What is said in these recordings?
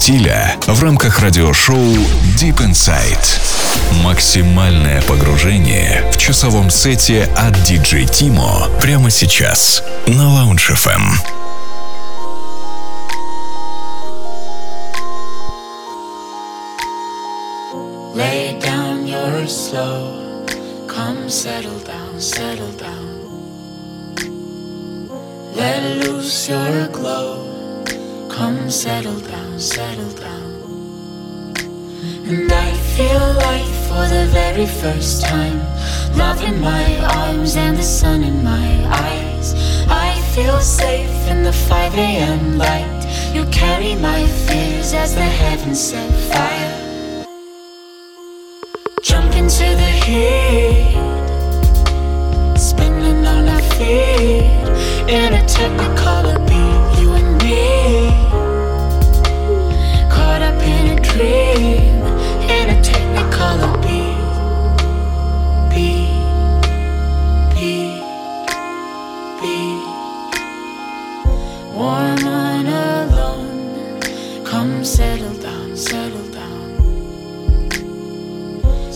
стиля в рамках радиошоу Deep Inside. Максимальное погружение в часовом сете от DJ Тимо прямо сейчас на Lounge FM. Lay down your slow, come settle down, settle down. Let loose your glow, come settle down, settle down. And I feel like for the very first time, love in my arms and the sun in my eyes. I feel safe in the 5 a.m. light. You carry my fears as the heavens set fire. Jump into the heat, spinning on our feet in a technicolor beat.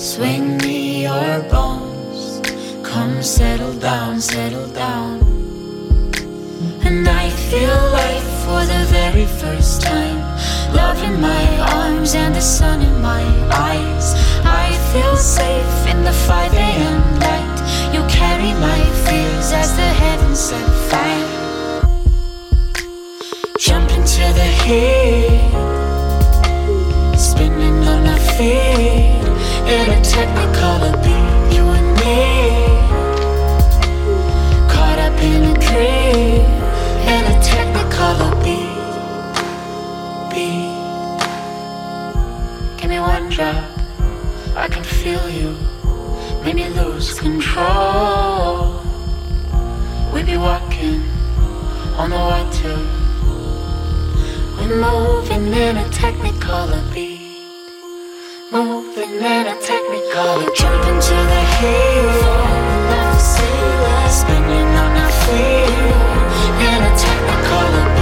Swing me your bones. Come settle down, settle down. And I feel like for the very first time, love in my arms and the sun in my eyes. I feel safe in the 5 a.m. light. You carry my fears as the heavens set fire. Jump into the heat, spinning on our feet in a technicolor beat. You and me, caught up in a dream in a technicolor beat. Beat. Give me one drop, I can feel you. Make me lose control. We be walking on the water. We're moving in a technicolor beat. Moving in a technicolor. Jump into the heat. The on our feet. In a technicolor beat. You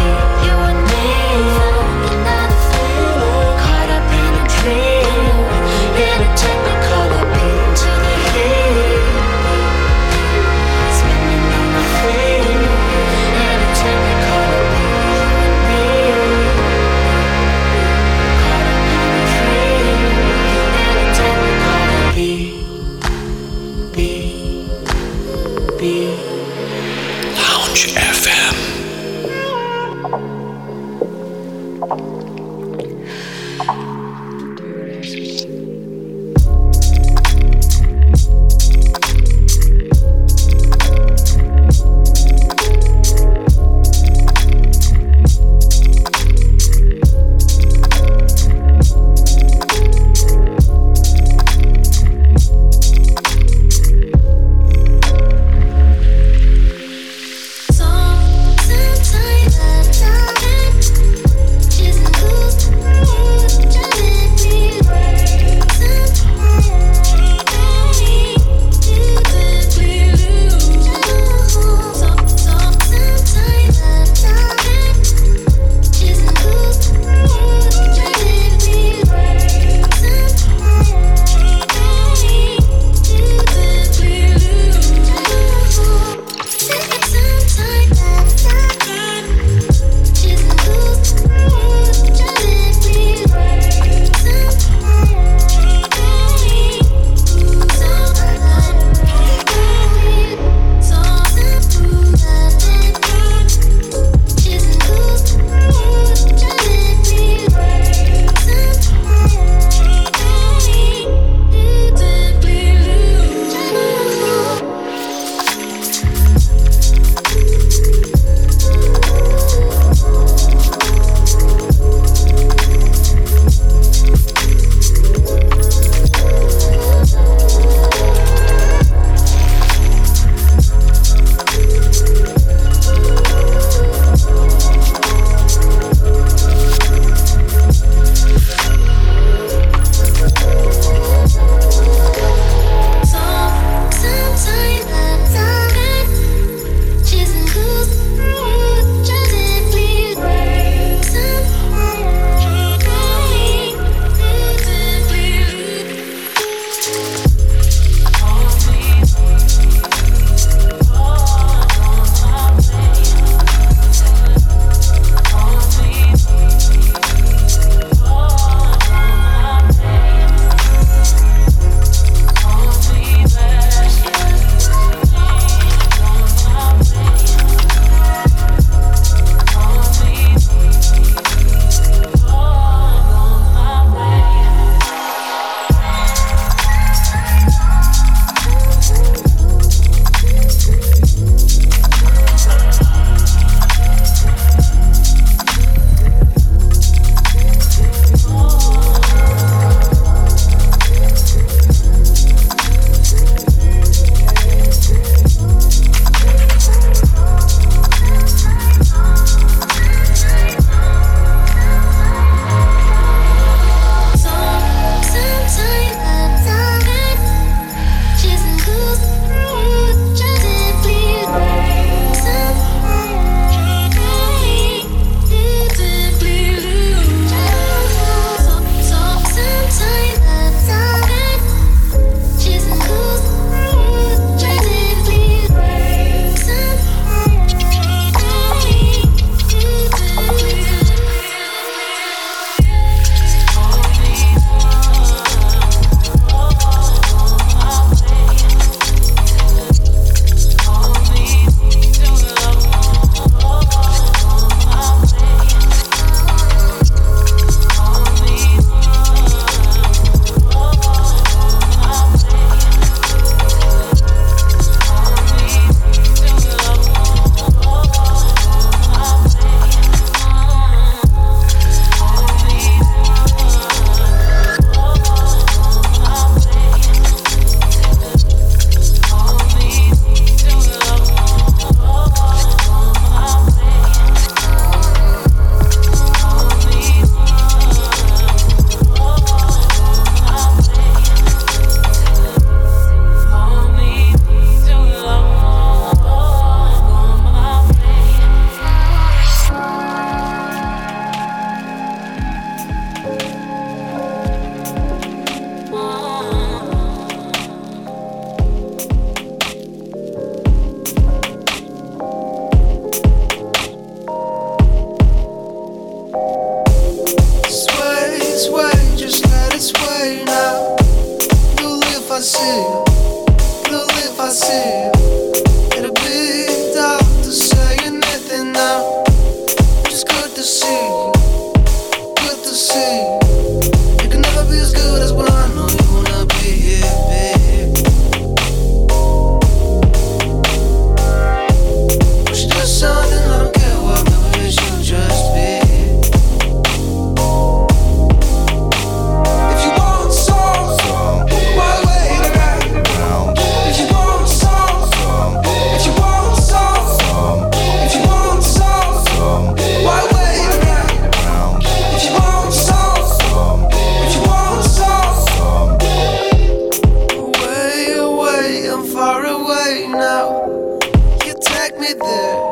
take me there.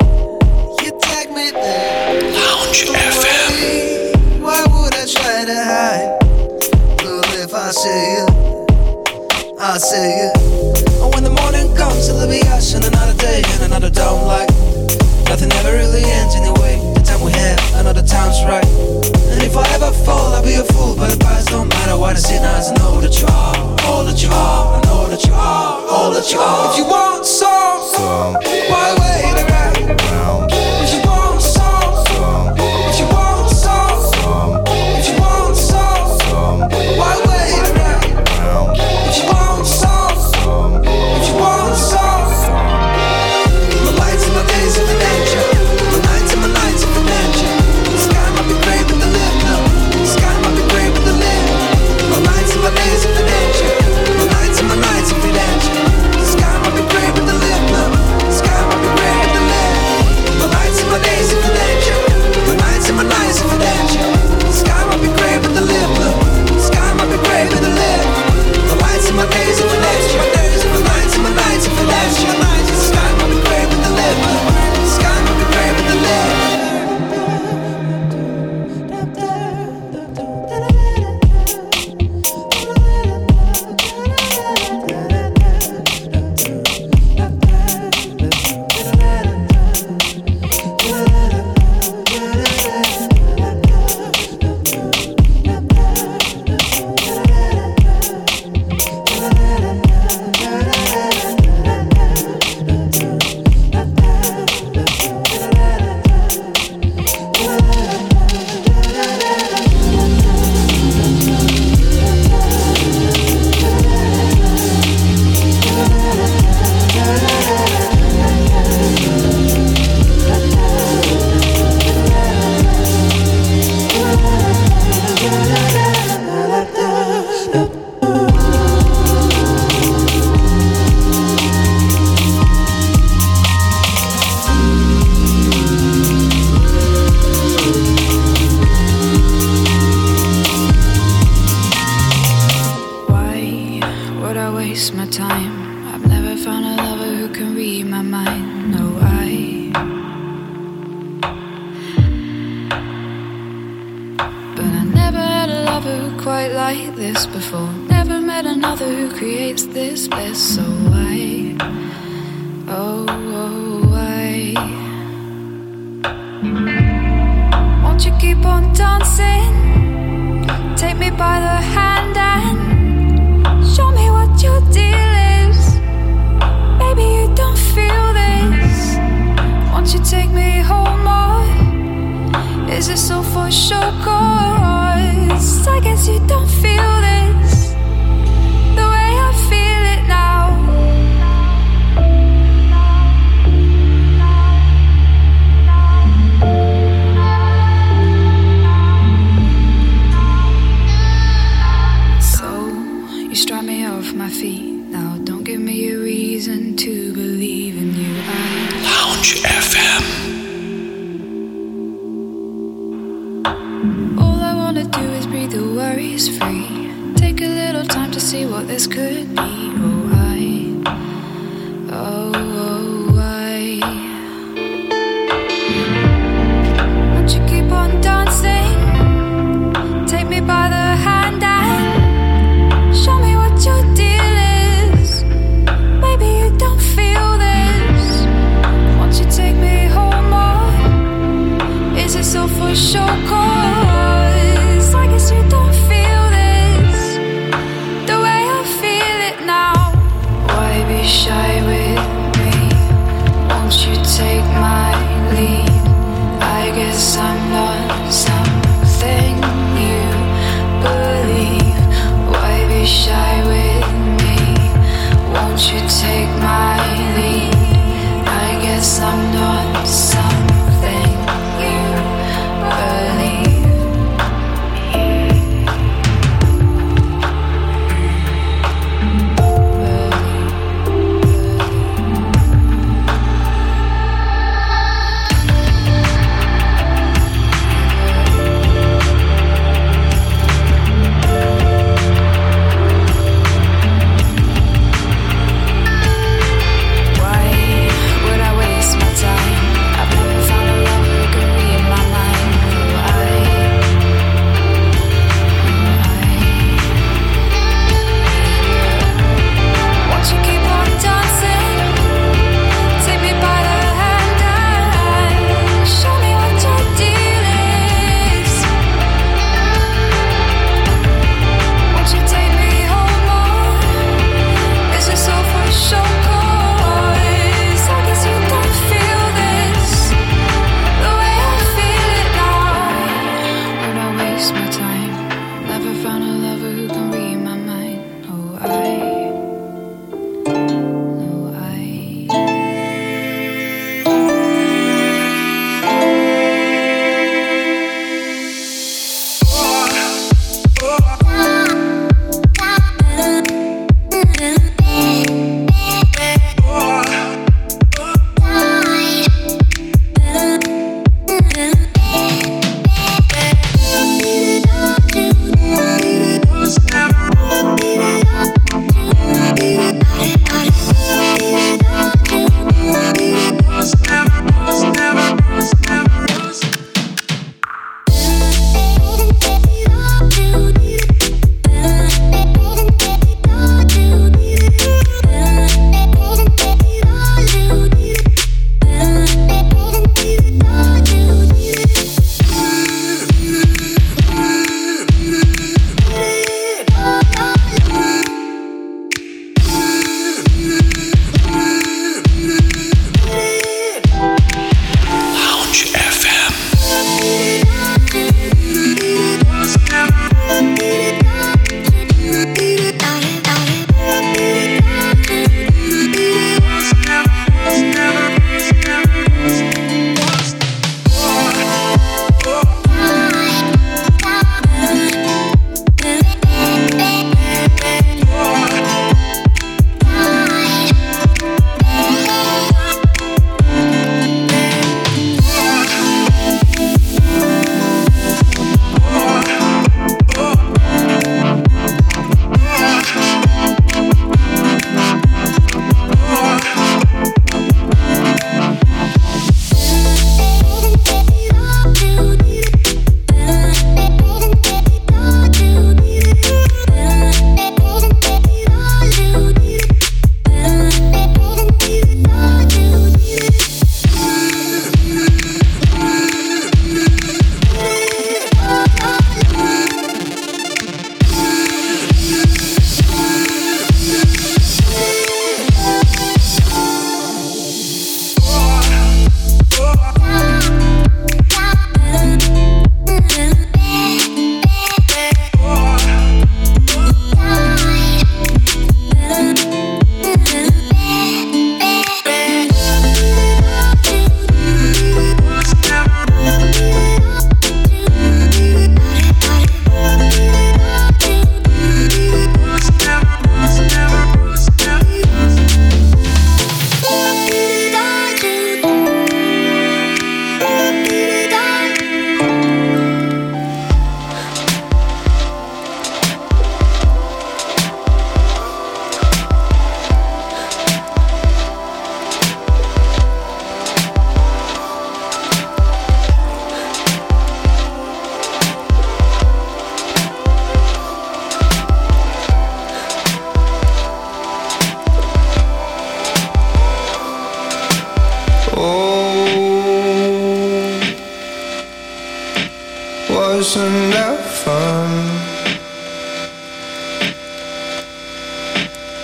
You take me there. Lounge FM. Why, why would I try to hide? Well, if I see you, I see you. And when the morning comes, it'll be us and another day and another. Nothing ever really ends anyway. I know the time's right. And if I ever fall, I'll be a fool, but the past don't matter. What is in us? I know that you are all that you are. I know that you are all that you are. If you want some, some. why wait around? what this could be.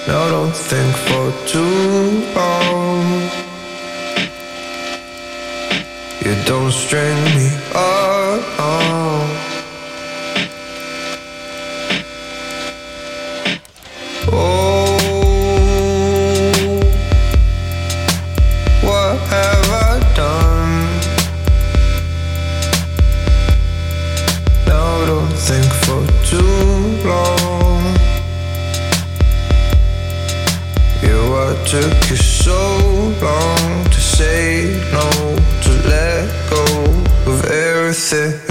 No, don't think for too long. You don't string me up. kimse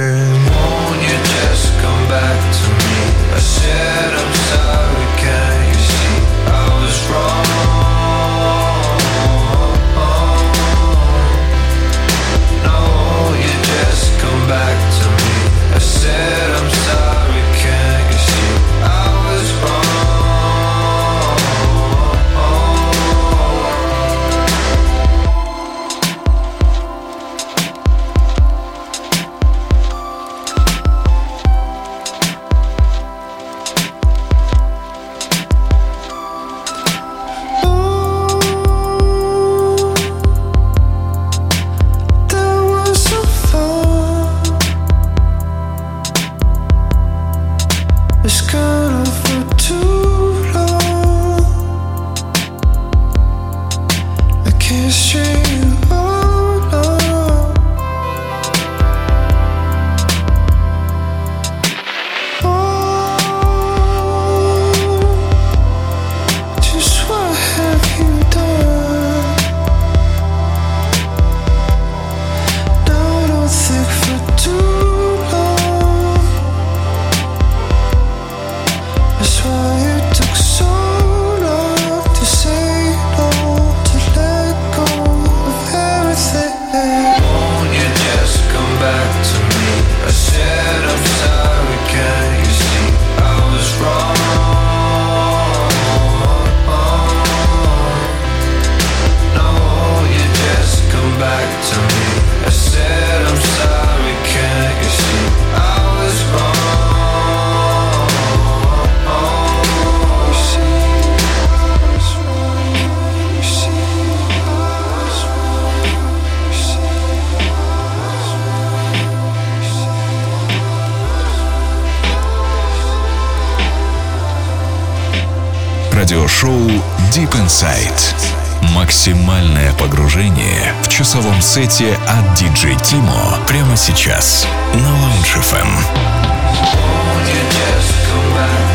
сете от DJ Тимо прямо сейчас на Lounge FM. Oh,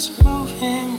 Soften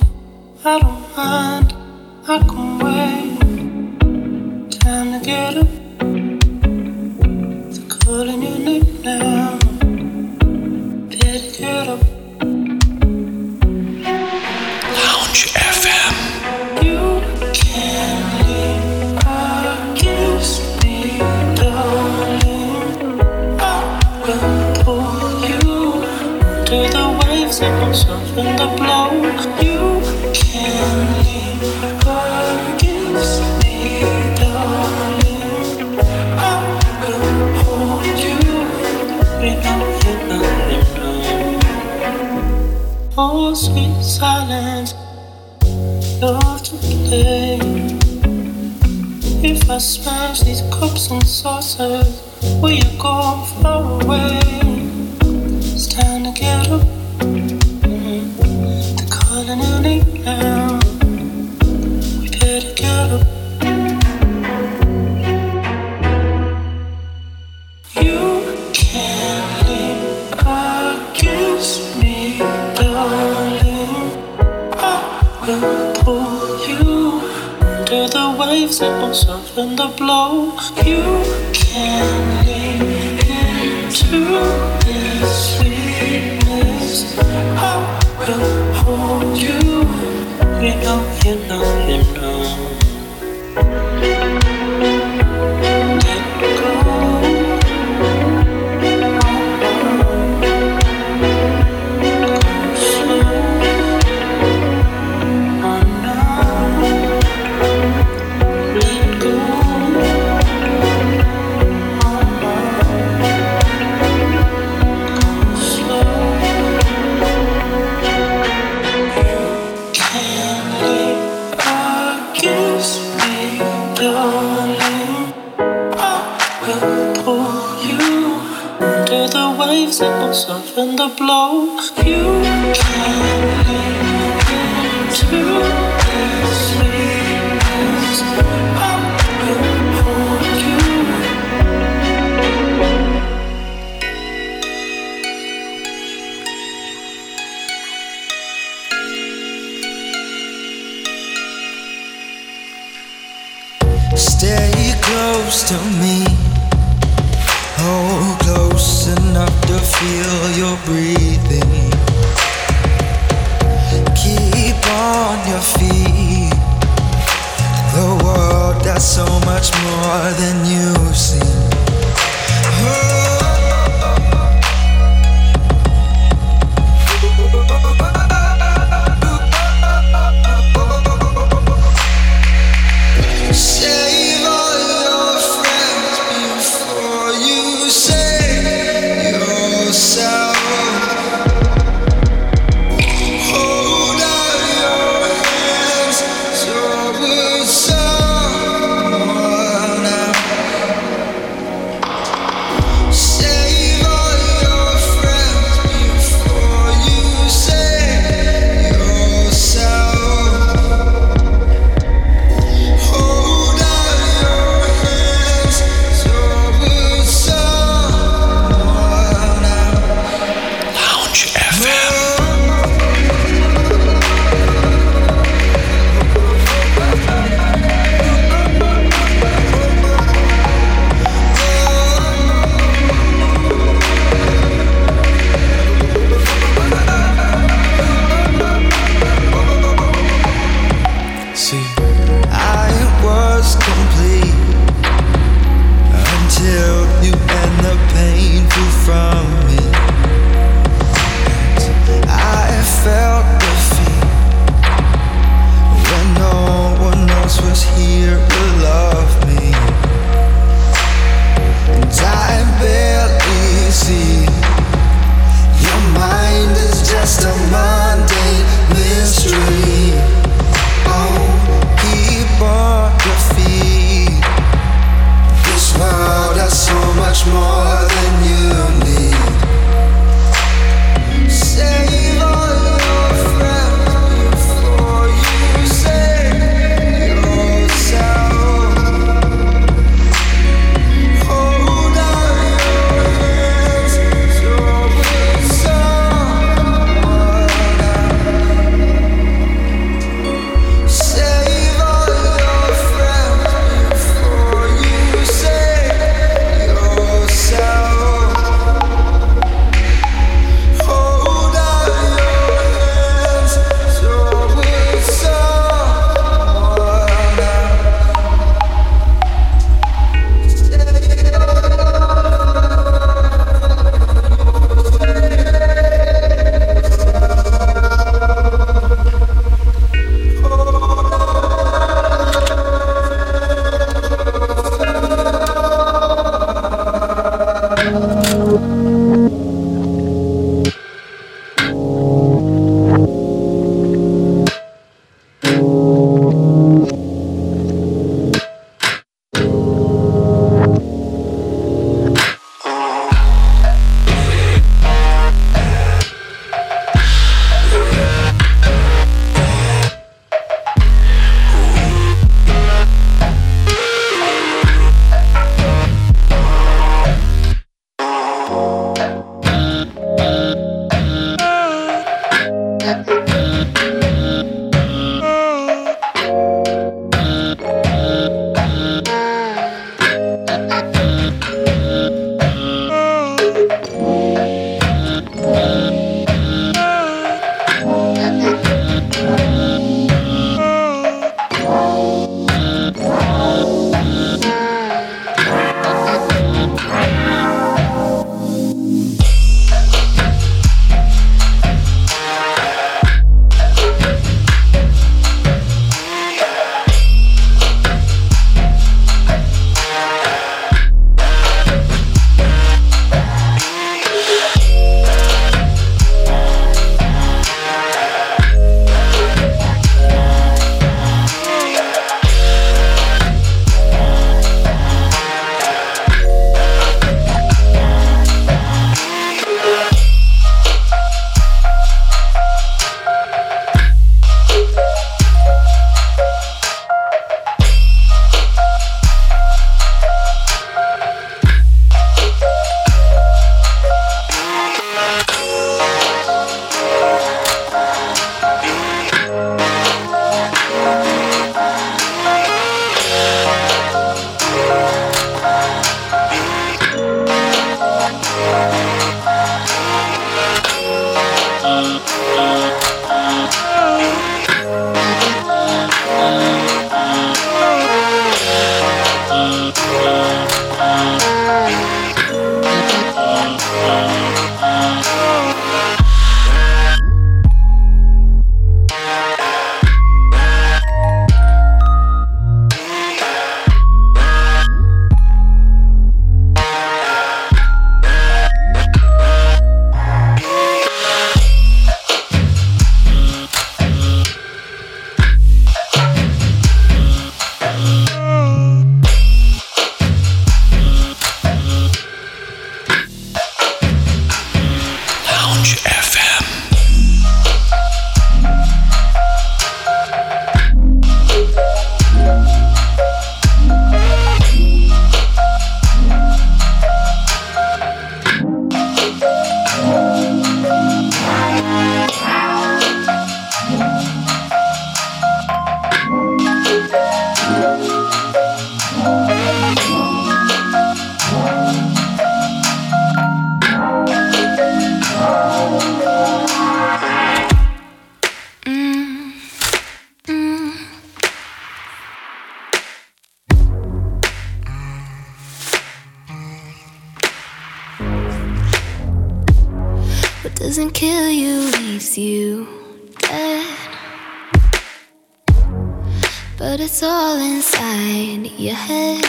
but it's all inside your head.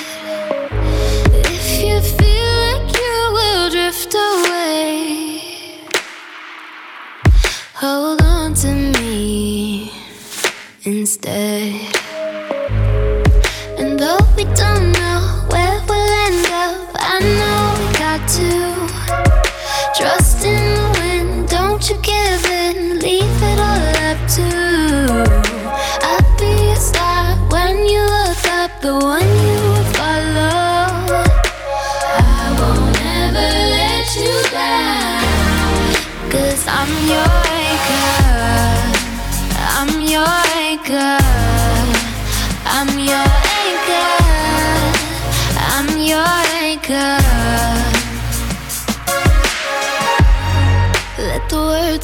If you feel like you will drift away, hold on to me instead. And though we don't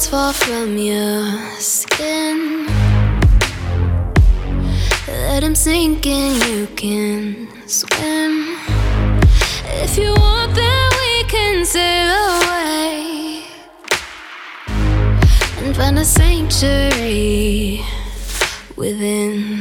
fall from your skin. Let him sink in, you can swim. If you want, then we can sail away and find a sanctuary within.